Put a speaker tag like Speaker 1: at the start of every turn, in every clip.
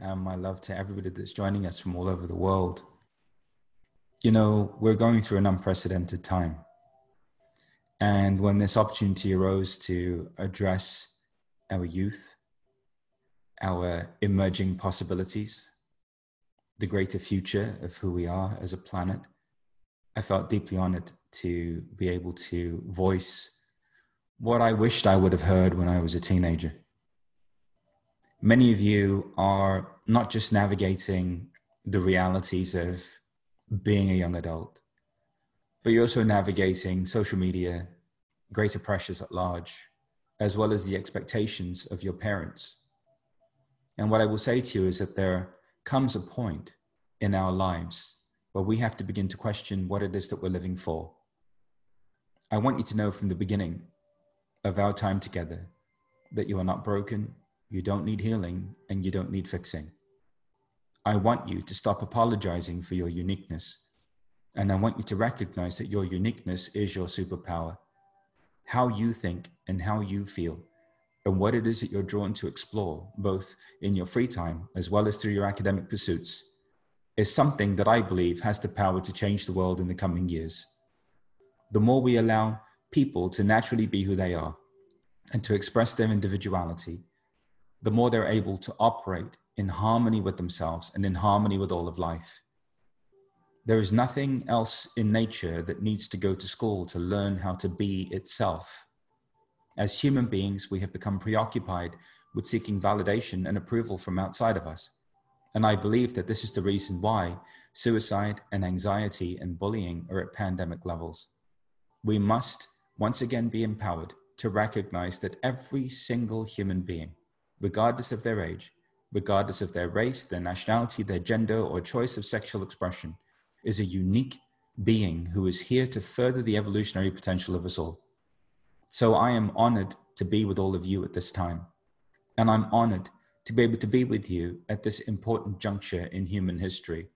Speaker 1: and my love to everybody that's joining us from all over the world. You know, we're going through an unprecedented time. And when this opportunity arose to address our youth, our emerging possibilities, the greater future of who we are as a planet, I felt deeply honored to be able to voice what I wished I would have heard when I was a teenager. Many of you are not just navigating the realities of being a young adult, but you're also navigating social media, greater pressures at large, as well as the expectations of your parents. And what I will say to you is that there comes a point in our lives where we have to begin to question what it is that we're living for. I want you to know from the beginning of our time together that you are not broken, you don't need healing, and you don't need fixing. I want you to stop apologizing for your uniqueness. And I want you to recognize that your uniqueness is your superpower. How you think and how you feel, and what it is that you're drawn to explore, both in your free time as well as through your academic pursuits, is something that I believe has the power to change the world in the coming years. The more we allow people to naturally be who they are and to express their individuality, the more they're able to operate in harmony with themselves and in harmony with all of life. There is nothing else in nature that needs to go to school to learn how to be itself. As human beings, we have become preoccupied with seeking validation and approval from outside of us. And I believe that this is the reason why suicide and anxiety and bullying are at pandemic levels. We must once again be empowered to recognize that every single human being, regardless of their age, regardless of their race, their nationality, their gender, or choice of sexual expression, is a unique being who is here to further the evolutionary potential of us all. So I am honored to be with all of you at this time. And I'm honored to be able to be with you at this important juncture in human history.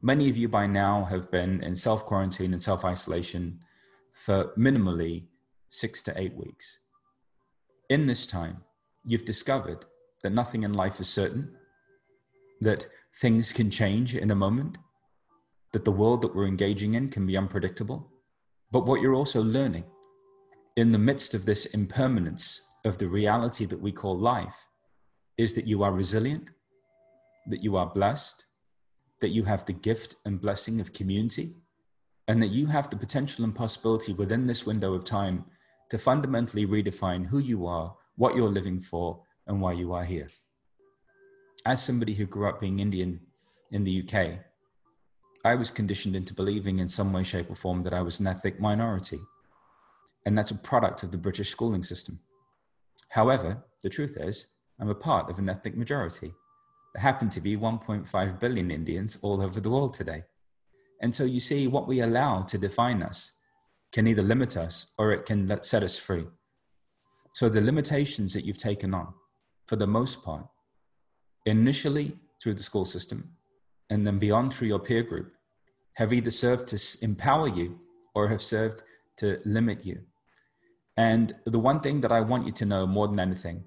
Speaker 1: Many of you by now have been in self quarantine and self isolation for minimally six to eight weeks. In this time, you've discovered that nothing in life is certain, that things can change in a moment, that the world that we're engaging in can be unpredictable. But what you're also learning in the midst of this impermanence of the reality that we call life is that you are resilient, that you are blessed, that you have the gift and blessing of community, and that you have the potential and possibility within this window of time to fundamentally redefine who you are, what you're living for, and why you are here. As somebody who grew up being Indian in the UK, I was conditioned into believing in some way, shape, or form that I was an ethnic minority. And that's a product of the British schooling system. However, the truth is, I'm a part of an ethnic majority. There happen to be 1.5 billion Indians all over the world today. And so you see, what we allow to define us can either limit us or it can set us free. So the limitations that you've taken on, for the most part, initially through the school system and then beyond through your peer group, have either served to empower you or have served to limit you. And the one thing that I want you to know more than anything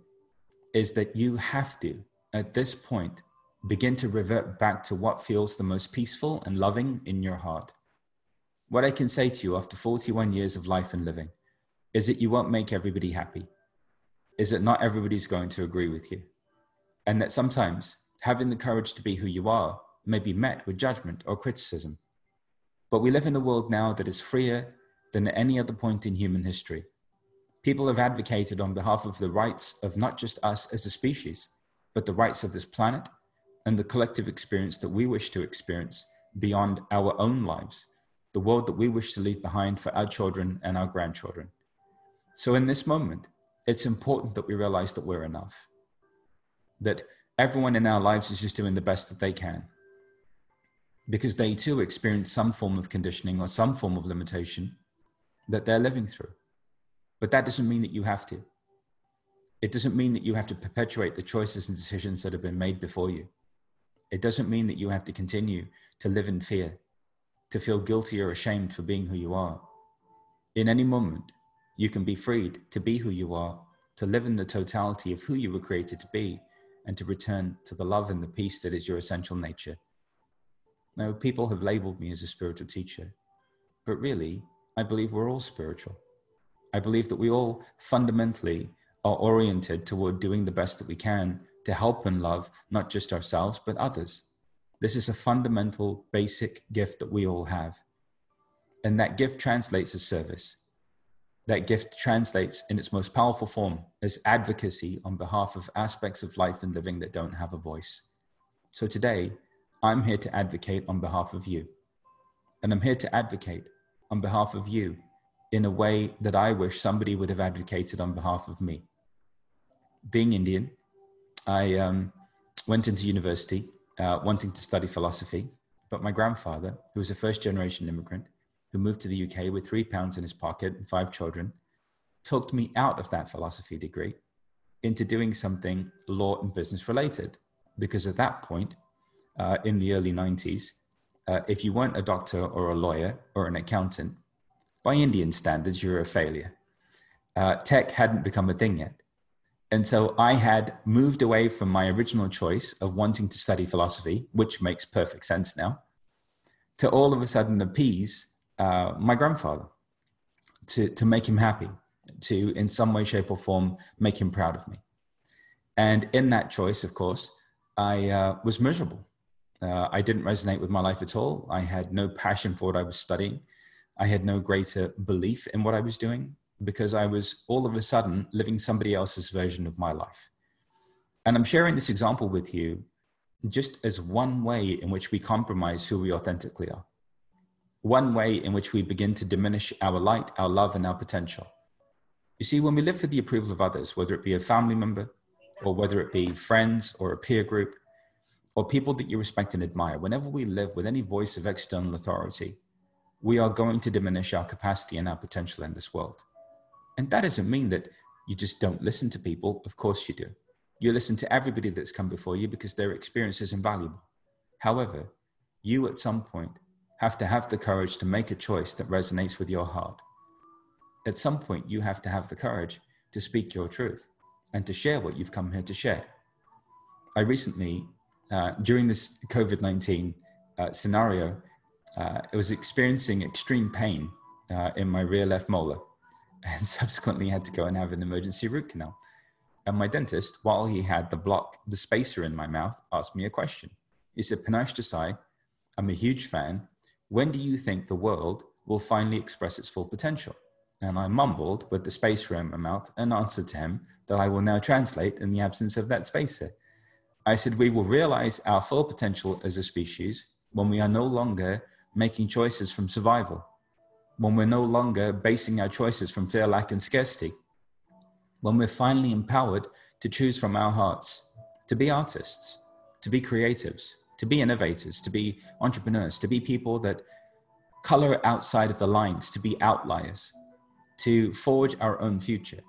Speaker 1: is that you have to, at this point, begin to revert back to what feels the most peaceful and loving in your heart. What I can say to you after 41 years of life and living is that you won't make everybody happy, is that not everybody's going to agree with you, and that sometimes having the courage to be who you are may be met with judgment or criticism. But we live in a world now that is freer than at any other point in human history people have advocated on behalf of the rights of not just us as a species, but the rights of this planet and the collective experience that we wish to experience beyond our own lives, the world that we wish to leave behind for our children and our grandchildren. So, in this moment, it's important that we realize that we're enough, that everyone in our lives is just doing the best that they can, because they too experience some form of conditioning or some form of limitation that they're living through. But that doesn't mean that you have to. It doesn't mean that you have to perpetuate the choices and decisions that have been made before you. It doesn't mean that you have to continue to live in fear, to feel guilty or ashamed for being who you are. In any moment, you can be freed to be who you are, to live in the totality of who you were created to be, and to return to the love and the peace that is your essential nature. Now, people have labeled me as a spiritual teacher, but really, I believe we're all spiritual. I believe that we all fundamentally are oriented toward doing the best that we can to help and love not just ourselves, but others. This is a fundamental, basic gift that we all have. And that gift translates as service. That gift translates in its most powerful form as advocacy on behalf of aspects of life and living that don't have a voice. So today, I'm here to advocate on behalf of you. And I'm here to advocate on behalf of you in a way that I wish somebody would have advocated on behalf of me. Being Indian, I um, went into university uh, wanting to study philosophy, but my grandfather, who was a first generation immigrant who moved to the UK with three pounds in his pocket and five children, talked me out of that philosophy degree into doing something law and business related. Because at that point, uh, in the early 90s, uh, if you weren't a doctor or a lawyer or an accountant, by Indian standards, you're a failure. Uh, tech hadn't become a thing yet. And so I had moved away from my original choice of wanting to study philosophy, which makes perfect sense now, to all of a sudden appease uh, my grandfather, to, to make him happy, to in some way, shape, or form make him proud of me. And in that choice, of course, I uh, was miserable. Uh, I didn't resonate with my life at all. I had no passion for what I was studying. I had no greater belief in what I was doing because I was all of a sudden living somebody else's version of my life. And I'm sharing this example with you just as one way in which we compromise who we authentically are, one way in which we begin to diminish our light, our love, and our potential. You see, when we live for the approval of others, whether it be a family member or whether it be friends or a peer group or people that you respect and admire, whenever we live with any voice of external authority, we are going to diminish our capacity and our potential in this world. And that doesn't mean that you just don't listen to people. Of course you do. You listen to everybody that's come before you because their experience is invaluable. However, you at some point have to have the courage to make a choice that resonates with your heart. At some point, you have to have the courage to speak your truth and to share what you've come here to share. I recently, uh, during this COVID 19 uh, scenario, uh, I was experiencing extreme pain uh, in my rear left molar and subsequently had to go and have an emergency root canal. And my dentist, while he had the block, the spacer in my mouth, asked me a question. He said, Panache Desai, I'm a huge fan. When do you think the world will finally express its full potential? And I mumbled with the spacer in my mouth and answered to him that I will now translate in the absence of that spacer. I said, We will realize our full potential as a species when we are no longer making choices from survival, when we're no longer basing our choices from fear, lack, and scarcity, when we're finally empowered to choose from our hearts, to be artists, to be creatives, to be innovators, to be entrepreneurs, to be people that color outside of the lines, to be outliers, to forge our own future.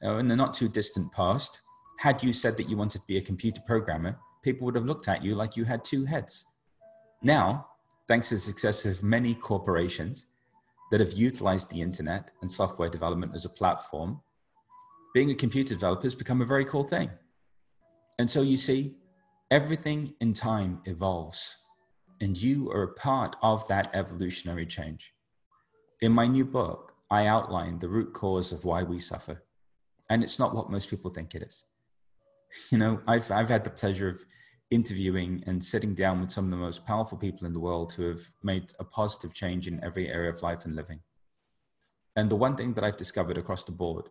Speaker 1: Now, in the not too distant past, had you said that you wanted to be a computer programmer, people would have looked at you like you had two heads. Now, thanks to the success of many corporations that have utilized the internet and software development as a platform, being a computer developer has become a very cool thing. And so you see, everything in time evolves, and you are a part of that evolutionary change. In my new book, I outline the root cause of why we suffer, and it's not what most people think it is. You know, I've, I've had the pleasure of interviewing and sitting down with some of the most powerful people in the world who have made a positive change in every area of life and living. And the one thing that I've discovered across the board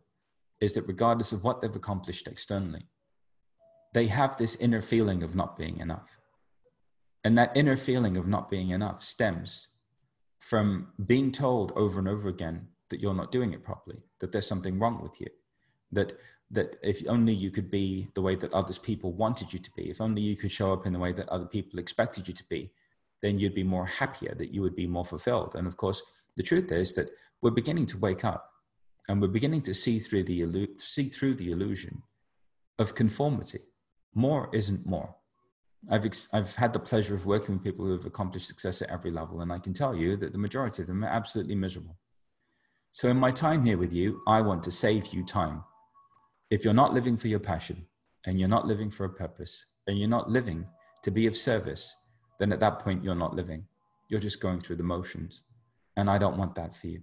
Speaker 1: is that regardless of what they've accomplished externally, they have this inner feeling of not being enough. And that inner feeling of not being enough stems from being told over and over again that you're not doing it properly, that there's something wrong with you, that that if only you could be the way that others people wanted you to be, if only you could show up in the way that other people expected you to be, then you'd be more happier, that you would be more fulfilled. And of course, the truth is that we're beginning to wake up and we're beginning to see through the, see through the illusion of conformity. More isn't more. I've, ex- I've had the pleasure of working with people who have accomplished success at every level, and I can tell you that the majority of them are absolutely miserable. So, in my time here with you, I want to save you time if you're not living for your passion and you're not living for a purpose and you're not living to be of service, then at that point you're not living. You're just going through the motions. And I don't want that for you.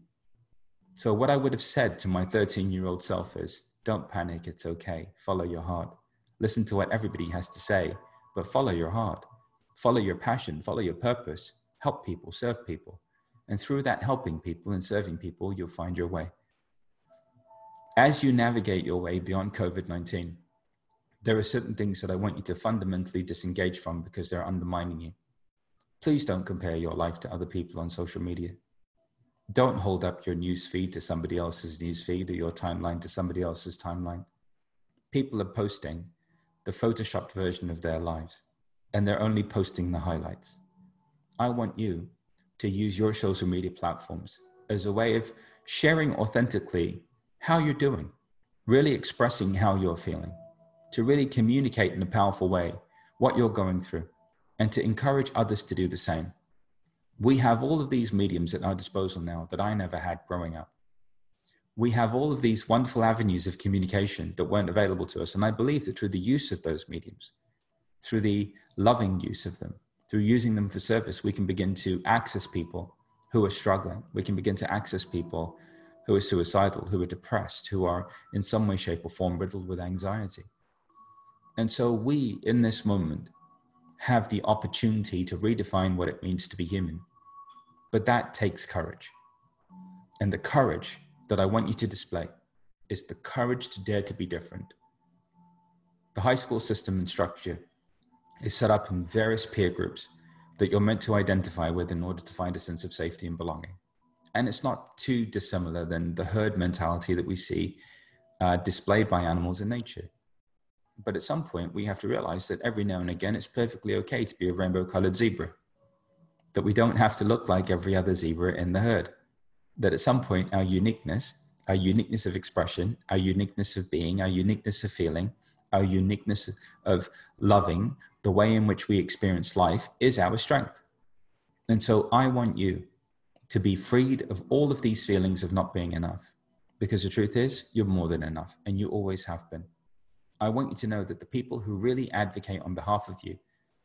Speaker 1: So, what I would have said to my 13 year old self is don't panic, it's okay. Follow your heart. Listen to what everybody has to say, but follow your heart. Follow your passion, follow your purpose. Help people, serve people. And through that helping people and serving people, you'll find your way. As you navigate your way beyond COVID 19, there are certain things that I want you to fundamentally disengage from because they're undermining you. Please don't compare your life to other people on social media. Don't hold up your news feed to somebody else's news feed or your timeline to somebody else's timeline. People are posting the photoshopped version of their lives, and they're only posting the highlights. I want you to use your social media platforms as a way of sharing authentically how you're doing, really expressing how you're feeling to really communicate in a powerful way what you're going through and to encourage others to do the same. We have all of these mediums at our disposal now that I never had growing up. We have all of these wonderful avenues of communication that weren't available to us. And I believe that through the use of those mediums, through the loving use of them, through using them for service, we can begin to access people who are struggling. We can begin to access people who are suicidal, who are depressed, who are in some way, shape, or form riddled with anxiety. And so we, in this moment, have the opportunity to redefine what it means to be human. But that takes courage. And the courage that I want you to display is the courage to dare to be different. The high school system and structure is set up in various peer groups that you're meant to identify with in order to find a sense of safety and belonging. And it's not too dissimilar than the herd mentality that we see uh, displayed by animals in nature. But at some point, we have to realize that every now and again, it's perfectly okay to be a rainbow colored zebra. That we don't have to look like every other zebra in the herd. That at some point, our uniqueness, our uniqueness of expression, our uniqueness of being, our uniqueness of feeling, our uniqueness of loving, the way in which we experience life is our strength. And so I want you to be freed of all of these feelings of not being enough. Because the truth is, you're more than enough, and you always have been. I want you to know that the people who really advocate on behalf of you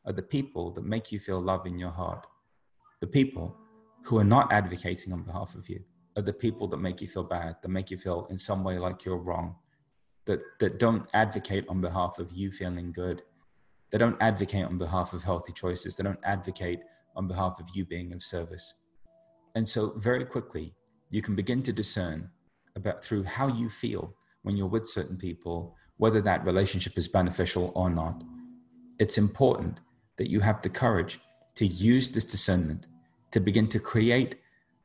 Speaker 1: are the people that make you feel love in your heart. The people who are not advocating on behalf of you are the people that make you feel bad, that make you feel in some way like you're wrong, that, that don't advocate on behalf of you feeling good. They don't advocate on behalf of healthy choices. They don't advocate on behalf of you being of service. And so, very quickly, you can begin to discern about through how you feel when you're with certain people whether that relationship is beneficial or not. It's important that you have the courage to use this discernment to begin to create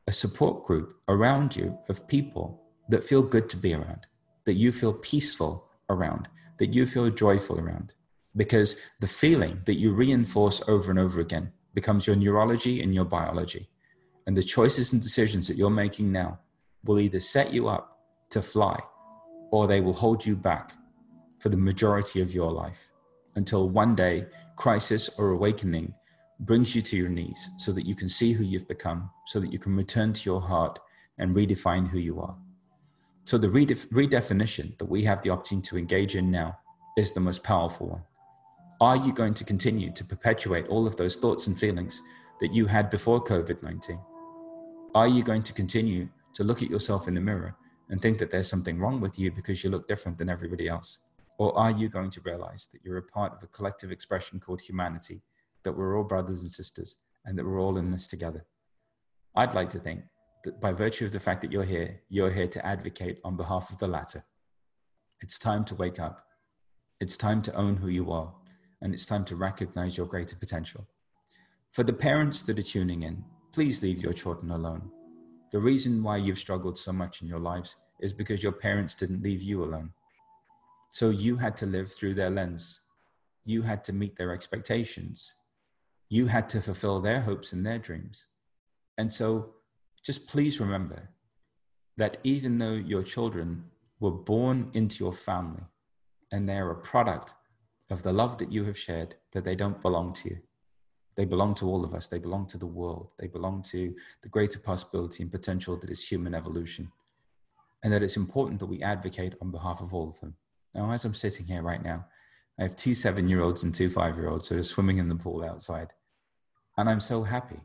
Speaker 1: a support group around you of people that feel good to be around, that you feel peaceful around, that you feel joyful around. Because the feeling that you reinforce over and over again becomes your neurology and your biology. And the choices and decisions that you're making now will either set you up to fly or they will hold you back for the majority of your life until one day crisis or awakening brings you to your knees so that you can see who you've become, so that you can return to your heart and redefine who you are. So, the redef- redefinition that we have the opportunity to engage in now is the most powerful one. Are you going to continue to perpetuate all of those thoughts and feelings that you had before COVID 19? Are you going to continue to look at yourself in the mirror and think that there's something wrong with you because you look different than everybody else? Or are you going to realize that you're a part of a collective expression called humanity, that we're all brothers and sisters, and that we're all in this together? I'd like to think that by virtue of the fact that you're here, you're here to advocate on behalf of the latter. It's time to wake up. It's time to own who you are, and it's time to recognize your greater potential. For the parents that are tuning in, please leave your children alone. The reason why you've struggled so much in your lives is because your parents didn't leave you alone. So you had to live through their lens. You had to meet their expectations. You had to fulfill their hopes and their dreams. And so just please remember that even though your children were born into your family and they're a product of the love that you have shared, that they don't belong to you. They belong to all of us. They belong to the world. They belong to the greater possibility and potential that is human evolution. And that it's important that we advocate on behalf of all of them. Now, as I'm sitting here right now, I have two seven year olds and two five year olds who are swimming in the pool outside. And I'm so happy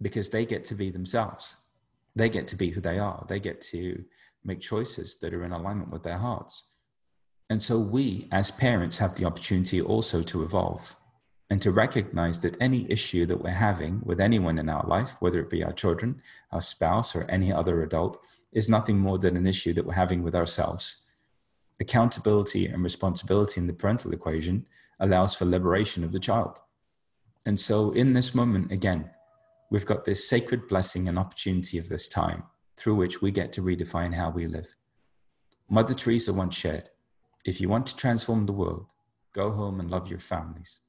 Speaker 1: because they get to be themselves. They get to be who they are. They get to make choices that are in alignment with their hearts. And so we, as parents, have the opportunity also to evolve and to recognize that any issue that we're having with anyone in our life, whether it be our children, our spouse, or any other adult, is nothing more than an issue that we're having with ourselves. Accountability and responsibility in the parental equation allows for liberation of the child. And so, in this moment, again, we've got this sacred blessing and opportunity of this time through which we get to redefine how we live. Mother Teresa once shared if you want to transform the world, go home and love your families.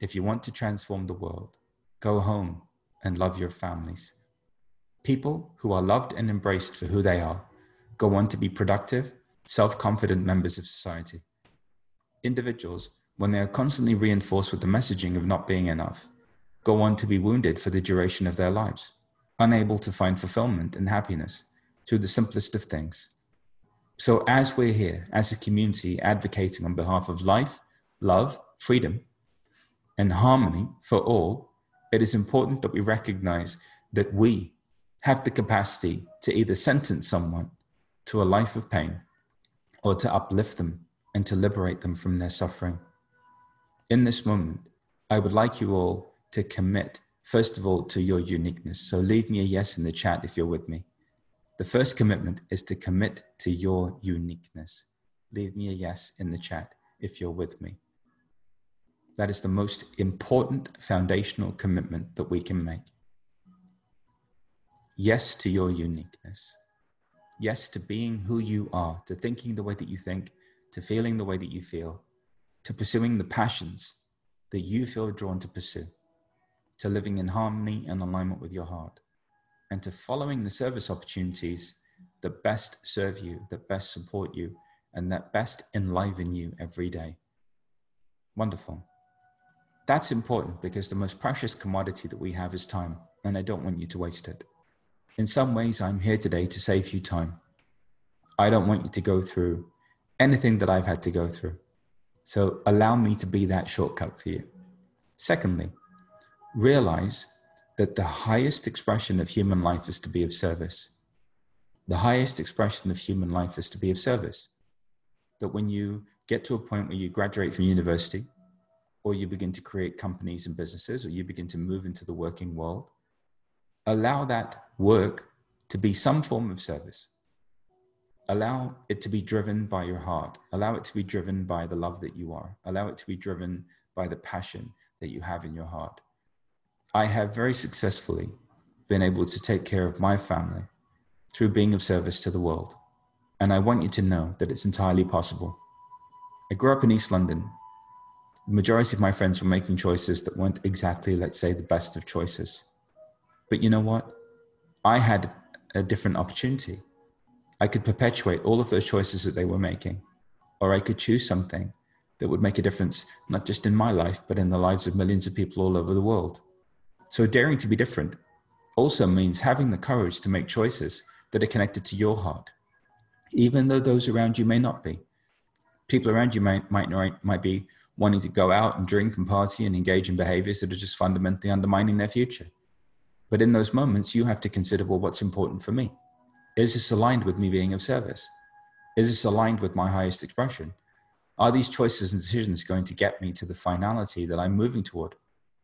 Speaker 1: If you want to transform the world, go home and love your families. People who are loved and embraced for who they are go on to be productive, self confident members of society. Individuals, when they are constantly reinforced with the messaging of not being enough, go on to be wounded for the duration of their lives, unable to find fulfillment and happiness through the simplest of things. So, as we're here as a community advocating on behalf of life, love, freedom, and harmony for all, it is important that we recognize that we have the capacity to either sentence someone to a life of pain or to uplift them and to liberate them from their suffering. In this moment, I would like you all to commit, first of all, to your uniqueness. So leave me a yes in the chat if you're with me. The first commitment is to commit to your uniqueness. Leave me a yes in the chat if you're with me. That is the most important foundational commitment that we can make. Yes to your uniqueness. Yes to being who you are, to thinking the way that you think, to feeling the way that you feel, to pursuing the passions that you feel drawn to pursue, to living in harmony and alignment with your heart, and to following the service opportunities that best serve you, that best support you, and that best enliven you every day. Wonderful. That's important because the most precious commodity that we have is time, and I don't want you to waste it. In some ways, I'm here today to save you time. I don't want you to go through anything that I've had to go through. So allow me to be that shortcut for you. Secondly, realize that the highest expression of human life is to be of service. The highest expression of human life is to be of service. That when you get to a point where you graduate from university, or you begin to create companies and businesses, or you begin to move into the working world, allow that work to be some form of service. Allow it to be driven by your heart. Allow it to be driven by the love that you are. Allow it to be driven by the passion that you have in your heart. I have very successfully been able to take care of my family through being of service to the world. And I want you to know that it's entirely possible. I grew up in East London the majority of my friends were making choices that weren't exactly, let's say, the best of choices. But you know what? I had a different opportunity. I could perpetuate all of those choices that they were making, or I could choose something that would make a difference, not just in my life, but in the lives of millions of people all over the world. So, daring to be different also means having the courage to make choices that are connected to your heart, even though those around you may not be. People around you might, might, might be wanting to go out and drink and party and engage in behaviors that are just fundamentally undermining their future. But in those moments, you have to consider well, what's important for me? Is this aligned with me being of service? Is this aligned with my highest expression? Are these choices and decisions going to get me to the finality that I'm moving toward?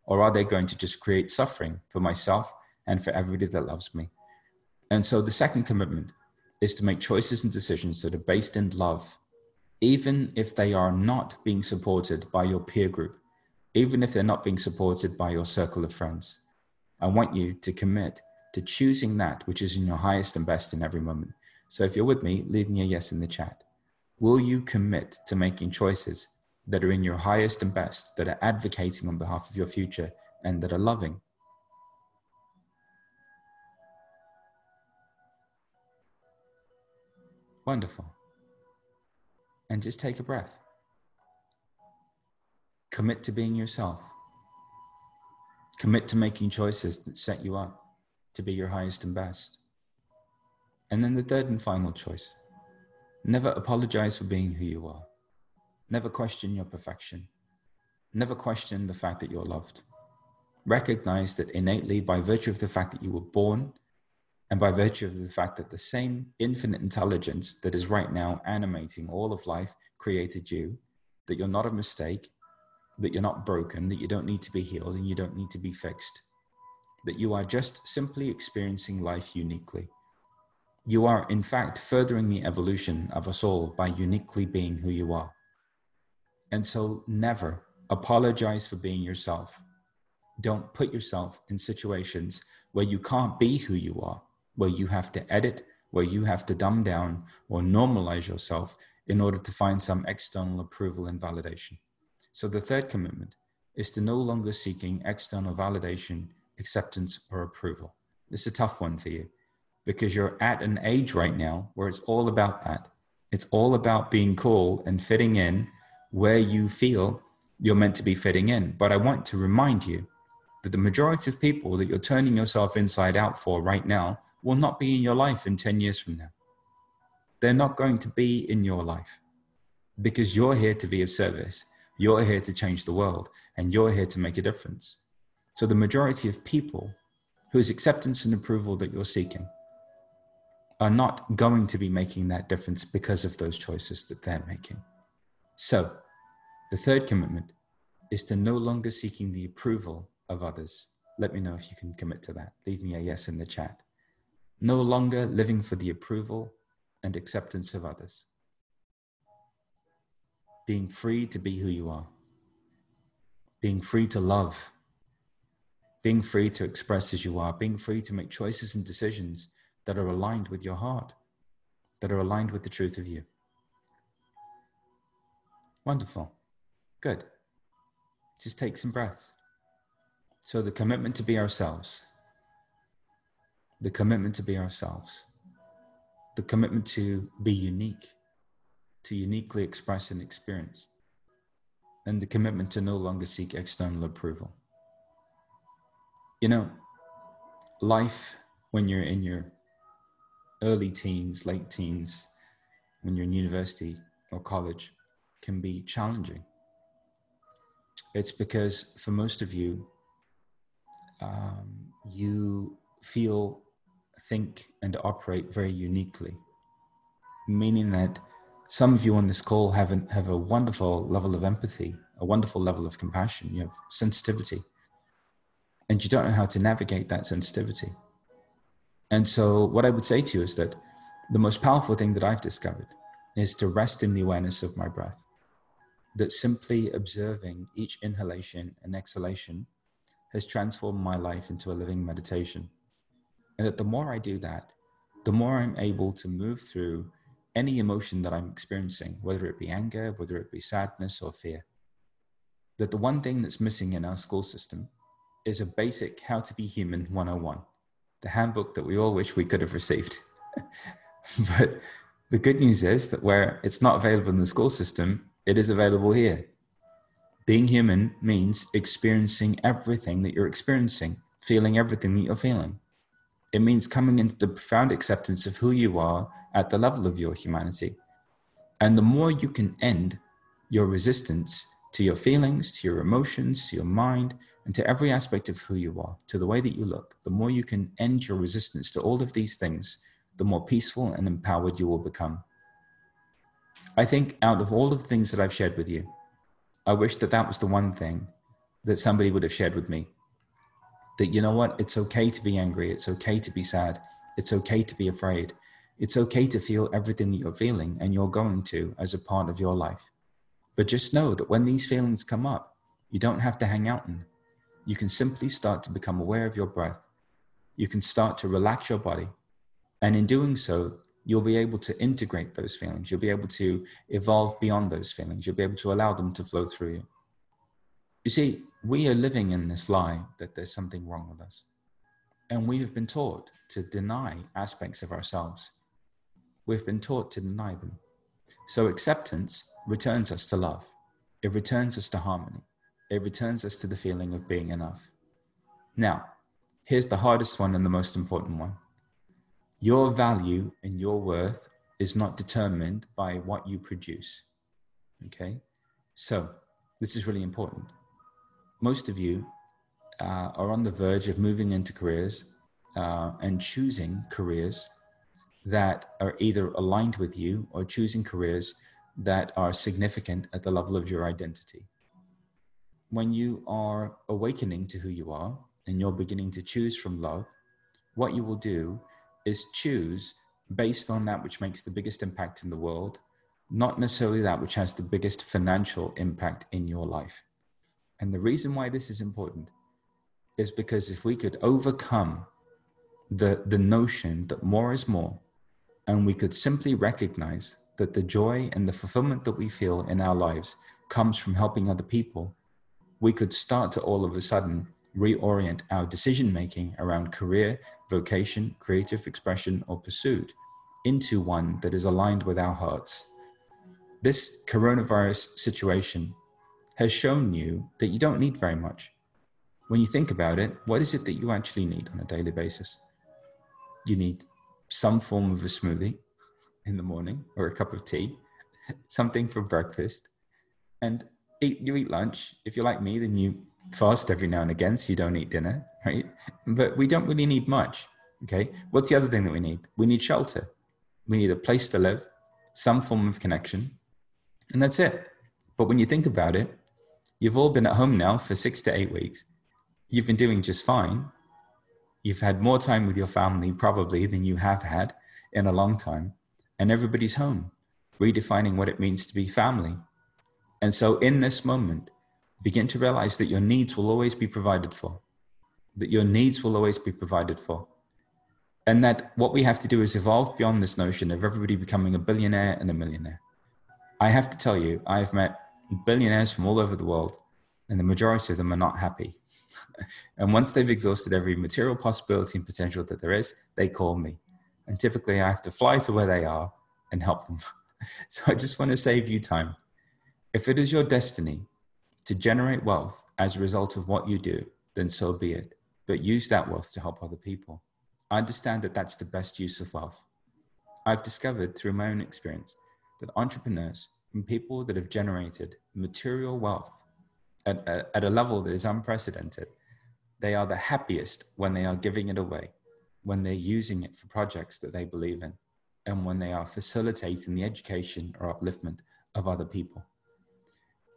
Speaker 1: Or are they going to just create suffering for myself and for everybody that loves me? And so the second commitment is to make choices and decisions that are based in love even if they are not being supported by your peer group, even if they're not being supported by your circle of friends. I want you to commit to choosing that which is in your highest and best in every moment. So if you're with me, leave me a yes in the chat. Will you commit to making choices that are in your highest and best, that are advocating on behalf of your future, and that are loving? Wonderful and just take a breath. Commit to being yourself. Commit to making choices that set you up to be your highest and best. And then the third and final choice never apologize for being who you are. Never question your perfection. Never question the fact that you're loved. Recognize that innately, by virtue of the fact that you were born, and by virtue of the fact that the same infinite intelligence that is right now animating all of life created you, that you're not a mistake, that you're not broken, that you don't need to be healed and you don't need to be fixed, that you are just simply experiencing life uniquely. You are, in fact, furthering the evolution of us all by uniquely being who you are. And so, never apologize for being yourself. Don't put yourself in situations where you can't be who you are where you have to edit, where you have to dumb down or normalize yourself in order to find some external approval and validation. So the third commitment is to no longer seeking external validation, acceptance, or approval. This is a tough one for you because you're at an age right now where it's all about that. It's all about being cool and fitting in where you feel you're meant to be fitting in. But I want to remind you that the majority of people that you're turning yourself inside out for right now will not be in your life in 10 years from now. They're not going to be in your life because you're here to be of service. You're here to change the world and you're here to make a difference. So, the majority of people whose acceptance and approval that you're seeking are not going to be making that difference because of those choices that they're making. So, the third commitment is to no longer seeking the approval of others. Let me know if you can commit to that. Leave me a yes in the chat no longer living for the approval and acceptance of others. Being free to be who you are. Being free to love. Being free to express as you are. Being free to make choices and decisions that are aligned with your heart, that are aligned with the truth of you. Wonderful. Good. Just take some breaths. So, the commitment to be ourselves the commitment to be ourselves, the commitment to be unique, to uniquely express and experience, and the commitment to no longer seek external approval. You know, life when you're in your early teens, late teens, when you're in university or college, can be challenging. It's because for most of you, um, you feel think and operate very uniquely, meaning that some of you on this call have, an, have a wonderful level of empathy, a wonderful level of compassion, you have sensitivity, and you don't know how to navigate that sensitivity. And so, what I would say to you is that the most powerful thing that I've discovered is to rest in the awareness of my breath. That simply observing each inhalation and exhalation has transformed my life into a living meditation. And that the more I do that, the more I'm able to move through any emotion that I'm experiencing, whether it be anger, whether it be sadness or fear. That the one thing that's missing in our school system is a basic How to Be Human 101, the handbook that we all wish we could have received. but the good news is that where it's not available in the school system, it is available here. Being human means experiencing everything that you're experiencing, feeling everything that you're feeling. It means coming into the profound acceptance of who you are at the level of your humanity. And the more you can end your resistance to your feelings, to your emotions, to your mind, and to every aspect of who you are, to the way that you look, the more you can end your resistance to all of these things, the more peaceful and empowered you will become. I think out of all of the things that I've shared with you, I wish that that was the one thing that somebody would have shared with me. That you know what? It's okay to be angry. It's okay to be sad. It's okay to be afraid. It's okay to feel everything that you're feeling and you're going to as a part of your life. But just know that when these feelings come up you don't have to hang out in them you can simply start to become aware of your breath you can start to relax your body and in doing so you'll be able to integrate those feelings you'll be able to evolve beyond those feelings you'll be able to allow them to flow through you you see we are living in this lie that there's something wrong with us. And we have been taught to deny aspects of ourselves. We've been taught to deny them. So acceptance returns us to love. It returns us to harmony. It returns us to the feeling of being enough. Now, here's the hardest one and the most important one. Your value and your worth is not determined by what you produce. Okay? So, this is really important. Most of you uh, are on the verge of moving into careers uh, and choosing careers that are either aligned with you or choosing careers that are significant at the level of your identity. When you are awakening to who you are and you're beginning to choose from love, what you will do is choose based on that which makes the biggest impact in the world, not necessarily that which has the biggest financial impact in your life. And the reason why this is important is because if we could overcome the, the notion that more is more, and we could simply recognize that the joy and the fulfillment that we feel in our lives comes from helping other people, we could start to all of a sudden reorient our decision making around career, vocation, creative expression, or pursuit into one that is aligned with our hearts. This coronavirus situation has shown you that you don't need very much. When you think about it, what is it that you actually need on a daily basis? You need some form of a smoothie in the morning or a cup of tea, something for breakfast, and eat, you eat lunch. If you're like me, then you fast every now and again, so you don't eat dinner, right? But we don't really need much. Okay. What's the other thing that we need? We need shelter. We need a place to live, some form of connection, and that's it. But when you think about it, you've all been at home now for six to eight weeks. You've been doing just fine. You've had more time with your family probably than you have had in a long time. And everybody's home, redefining what it means to be family. And so in this moment, begin to realize that your needs will always be provided for, that your needs will always be provided for. And that what we have to do is evolve beyond this notion of everybody becoming a billionaire and a millionaire. I have to tell you, I've met billionaires from all over the world, and the majority of them are not happy. and once they've exhausted every material possibility and potential that there is, they call me. And typically I have to fly to where they are and help them. so I just want to save you time. If it is your destiny to generate wealth as a result of what you do, then so be it. But use that wealth to help other people. I understand that that's the best use of wealth. I've discovered through my own experience that entrepreneurs and people that have generated material wealth at, at, a level that is unprecedented they are the happiest when they are giving it away, when they're using it for projects that they believe in, and when they are facilitating the education or upliftment of other people.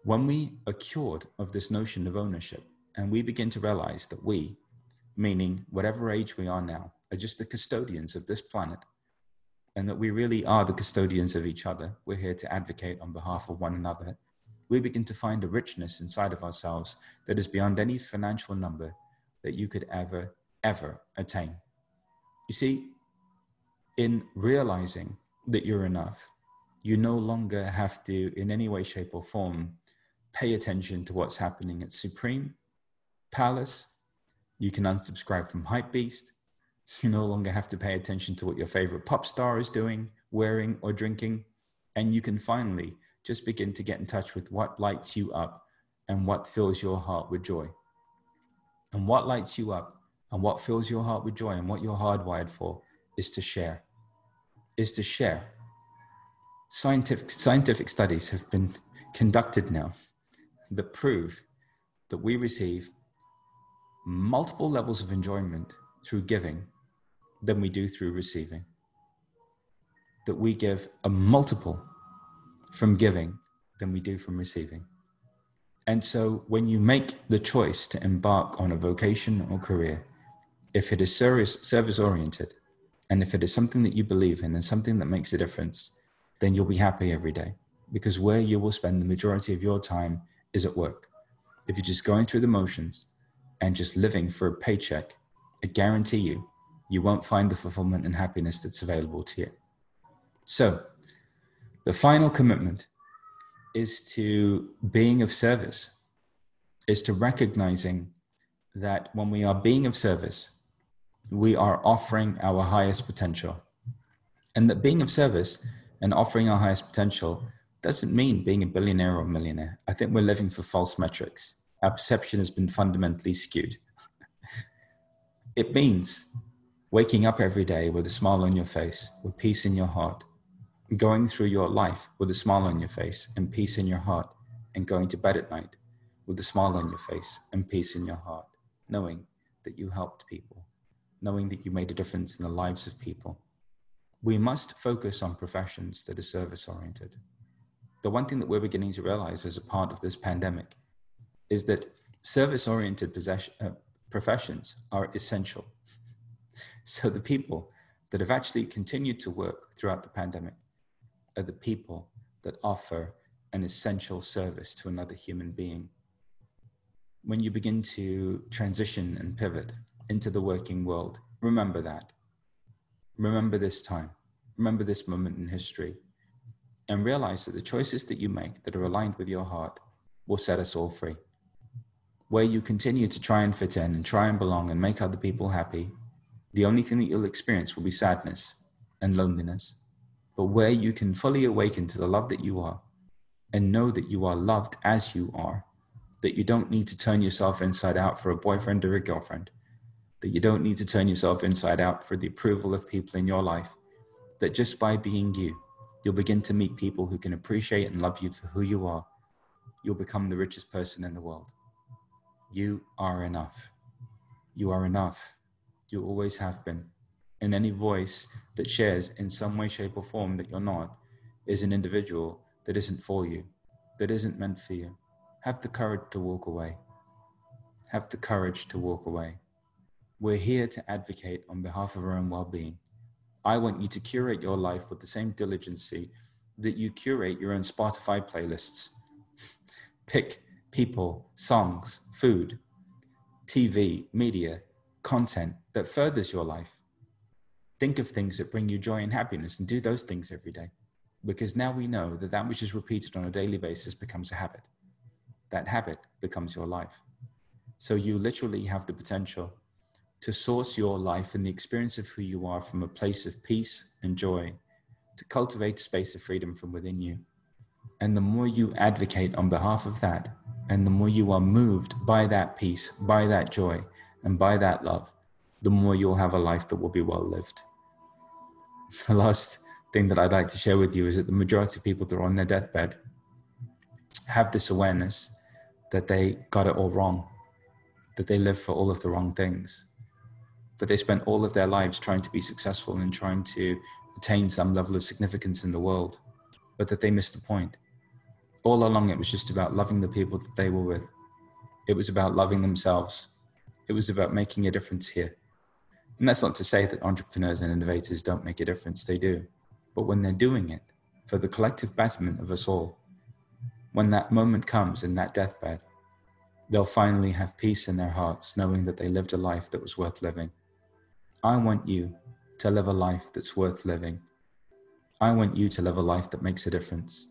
Speaker 1: When we are cured of this notion of ownership and we begin to realize that we, meaning whatever age we are now, are just the custodians of this planet, and that we really are the custodians of each other, we're here to advocate on behalf of one another, we begin to find a richness inside of ourselves that is beyond any financial number that you could ever, ever attain. You see, in realizing that you're enough, you no longer have to, in any way, shape, or form, pay attention to what's happening at Supreme, Palace. You can unsubscribe from Hypebeast. You no longer have to pay attention to what your favorite pop star is doing, wearing, or drinking. And you can finally just begin to get in touch with what lights you up and what fills your heart with joy. And what lights you up and what fills your heart with joy and what you're hardwired for is to share. Is to share. Scientific, scientific studies have been conducted now that prove that we receive multiple levels of enjoyment through giving than we do through receiving. That we give a multiple from giving than we do from receiving. And so when you make the choice to embark on a vocation or career, if it is service, service oriented, and if it is something that you believe in and something that makes a difference, then you'll be happy every day because where you will spend the majority of your time is at work. If you're just going through the motions and just living for a paycheck, I guarantee you, you won't find the fulfillment and happiness that's available to you. So, the final commitment is to being of service, is to recognizing that when we are being of service, we are offering our highest potential. And that being of service and offering our highest potential doesn't mean being a billionaire or a millionaire. I think we're living for false metrics. Our perception has been fundamentally skewed. it means waking up every day with a smile on your face, with peace in your heart, going through your life with a smile on your face and peace in your heart and going to bed at night with a smile on your face and peace in your heart, knowing that you helped people, knowing that you made a difference in the lives of people. We must focus on professions that are service oriented. The one thing that we're beginning to realize as a part of this pandemic is that service oriented uh, professions are essential. So the people that have actually continued to work throughout the pandemic are the people that offer an essential service to another human being. When you begin to transition and pivot into the working world, remember that. Remember this time. Remember this moment in history. And realize that the choices that you make that are aligned with your heart will set us all free. Where you continue to try and fit in and try and belong and make other people happy, the only thing that you'll experience will be sadness and loneliness. But where you can fully awaken to the love that you are and know that you are loved as you are, that you don't need to turn yourself inside out for a boyfriend or a girlfriend, that you don't need to turn yourself inside out for the approval of people in your life, that just by being you, you'll begin to meet people who can appreciate and love you for who you are. You'll become the richest person in the world. You are enough. You are enough. You always have been. And any voice that shares in some way, shape, or form that you're not is an individual that isn't for you, that isn't meant for you. Have the courage to walk away. Have the courage to walk away. We're here to advocate on behalf of our own well being. I want you to curate your life with the same diligency that you curate your own Spotify playlists. Pick people, songs, food, TV, media, content that furthers your life. Think of things that bring you joy and happiness and do those things every day because now we know that that which is repeated on a daily basis becomes a habit. That habit becomes your life. So you literally have the potential to source your life and the experience of who you are from a place of peace and joy, to cultivate space of freedom from within you. And the more you advocate on behalf of that, and the more you are moved by that peace, by that joy, and by that love, the more you'll have a life that will be well lived. The last thing that I'd like to share with you is that the majority of people that are on their deathbed have this awareness that they got it all wrong, that they live for all of the wrong things, that they spent all of their lives trying to be successful and trying to attain some level of significance in the world, but that they missed the point. All along, it was just about loving the people that they were with. It was about loving themselves. It was about making a difference here. And that's not to say that entrepreneurs and innovators don't make a difference, they do but when they're doing it for the collective betterment of us all, when that moment comes in that deathbed, they'll finally have peace in their hearts, knowing that they lived a life that was worth living. I want you to live a life that's worth living. I want you to live a life that makes a difference.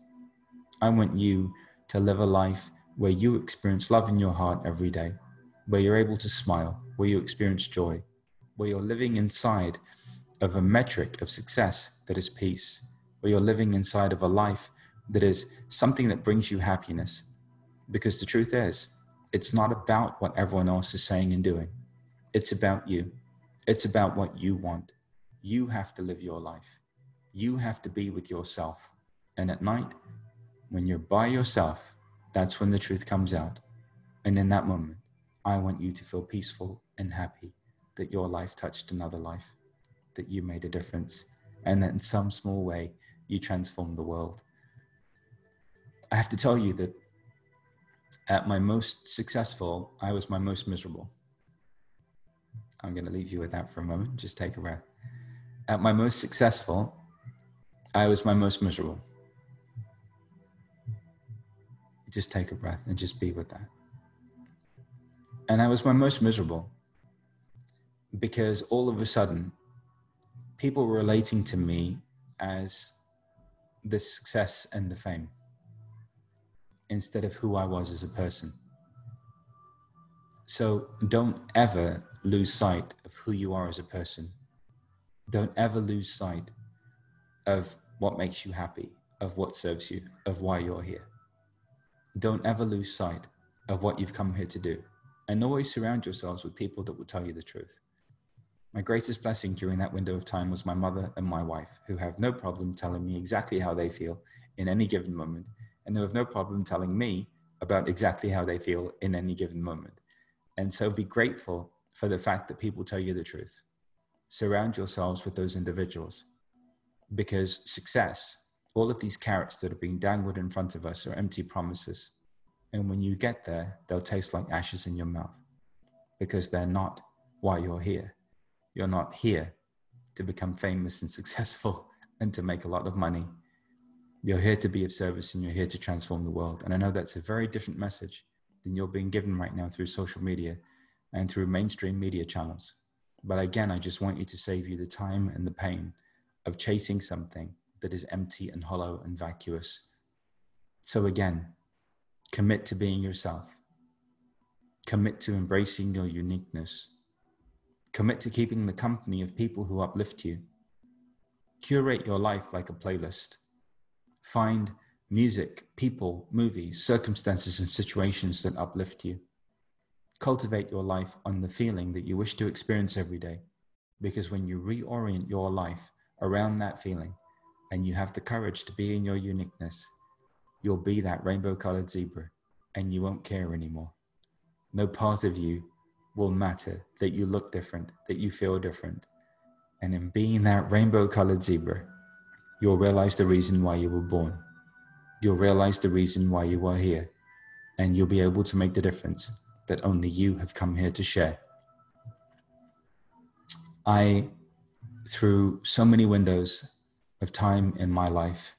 Speaker 1: I want you to live a life where you experience love in your heart every day, where you're able to smile, where you experience joy, where you're living inside of a metric of success that is peace, where you're living inside of a life that is something that brings you happiness. Because the truth is, it's not about what everyone else is saying and doing, it's about you. It's about what you want. You have to live your life. You have to be with yourself. And at night, when you're by yourself, that's when the truth comes out. And in that moment, I want you to feel peaceful and happy that your life touched another life that you made a difference and that in some small way you transformed the world. I have to tell you that at my most successful, I was my most miserable. I'm going to leave you with that for a moment. Just take a breath. At my most successful, I was my most miserable. Just take a breath and just be with that. And I was my most miserable because all of a sudden people were relating to me as the success and the fame instead of who I was as a person. So don't ever lose sight of who you are as a person. Don't ever lose sight of what makes you happy, of what serves you, of why you're here. Don't ever lose sight of what you've come here to do. And always surround yourselves with people that will tell you the truth. My greatest blessing during that window of time was my mother and my wife, who have no problem telling me exactly how they feel in any given moment, and they have no problem telling me about exactly how they feel in any given moment. And so be grateful for the fact that people tell you the truth. Surround yourselves with those individuals because success, all of these carrots that are being dangled in front of us are empty promises. And when you get there, they'll taste like ashes in your mouth because they're not why you're here. You're not here to become famous and successful and to make a lot of money. You're here to be of service and you're here to transform the world. And I know that's a very different message than you're being given right now through social media and through mainstream media channels. But again, I just want you to save you the time and the pain of chasing something that is empty and hollow and vacuous. So again, commit to being yourself. Commit to embracing your uniqueness. Commit to keeping the company of people who uplift you. Curate your life like a playlist. Find music, people, movies, circumstances, and situations that uplift you. Cultivate your life on the feeling that you wish to experience every day. Because when you reorient your life around that feeling and you have the courage to be in your uniqueness, you'll be that rainbow colored zebra and you won't care anymore. No part of you will matter that you look different, that you feel different. And in being that rainbow colored zebra, you'll realize the reason why you were born. You'll realize the reason why you are here. And you'll be able to make the difference that only you have come here to share. I, through so many windows of time in my life,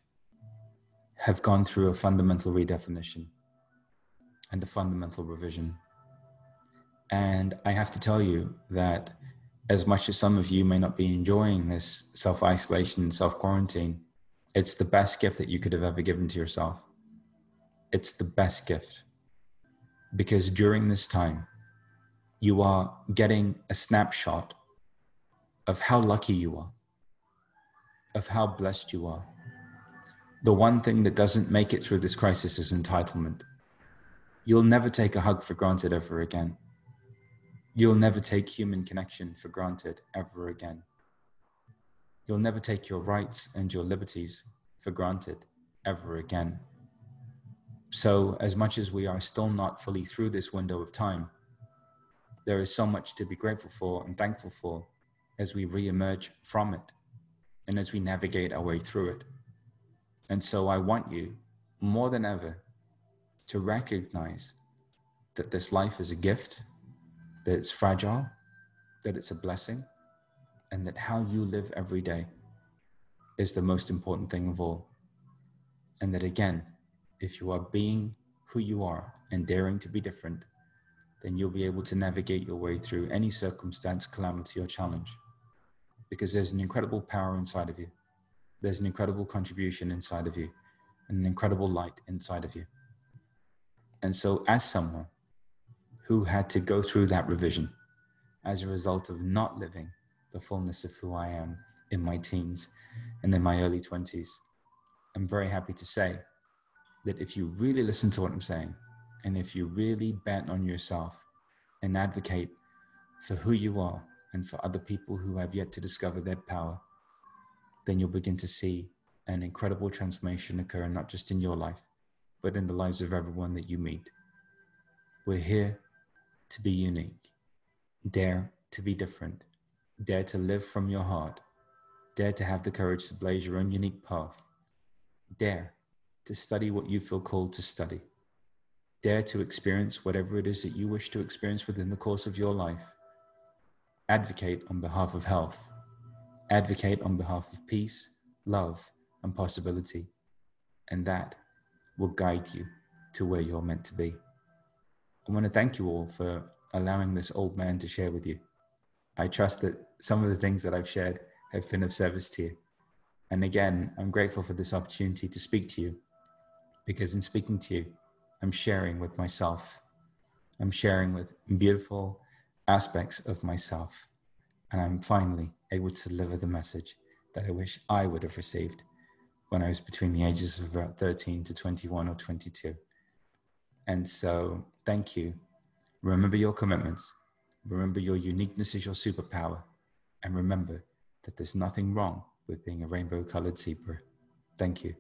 Speaker 1: have gone through a fundamental redefinition and a fundamental revision. And I have to tell you that as much as some of you may not be enjoying this self isolation, self quarantine, it's the best gift that you could have ever given to yourself. It's the best gift because during this time, you are getting a snapshot of how lucky you are, of how blessed you are. The one thing that doesn't make it through this crisis is entitlement. You'll never take a hug for granted ever again. You'll never take human connection for granted ever again. You'll never take your rights and your liberties for granted ever again. So, as much as we are still not fully through this window of time, there is so much to be grateful for and thankful for as we re-emerge from it and as we navigate our way through it. And so, I want you more than ever to recognize that this life is a gift, that it's fragile, that it's a blessing, and that how you live every day is the most important thing of all. And that again, if you are being who you are and daring to be different, then you'll be able to navigate your way through any circumstance, calamity, or challenge. Because there's an incredible power inside of you. There's an incredible contribution inside of you, and an incredible light inside of you. And so, as someone who had to go through that revision as a result of not living the fullness of who I am in my teens and in my early 20s, I'm very happy to say that if you really listen to what I'm saying, and if you really bet on yourself and advocate for who you are and for other people who have yet to discover their power, then you'll begin to see an incredible transformation occur, not just in your life, but in the lives of everyone that you meet. We're here to be unique. Dare to be different. Dare to live from your heart. Dare to have the courage to blaze your own unique path. Dare to study what you feel called to study. Dare to experience whatever it is that you wish to experience within the course of your life. Advocate on behalf of health. Advocate on behalf of peace, love, and possibility. And that will guide you to where you're meant to be. I want to thank you all for allowing this old man to share with you. I trust that some of the things that I've shared have been of service to you. And again, I'm grateful for this opportunity to speak to you because in speaking to you, I'm sharing with myself. I'm sharing with beautiful aspects of myself. And I'm finally able to deliver the message that I wish I would have received when I was between the ages of about 13 to 21 or 22. And so, thank you. Remember your commitments. Remember your uniqueness is your superpower. And remember that there's nothing wrong with being a rainbow colored zebra. Thank you.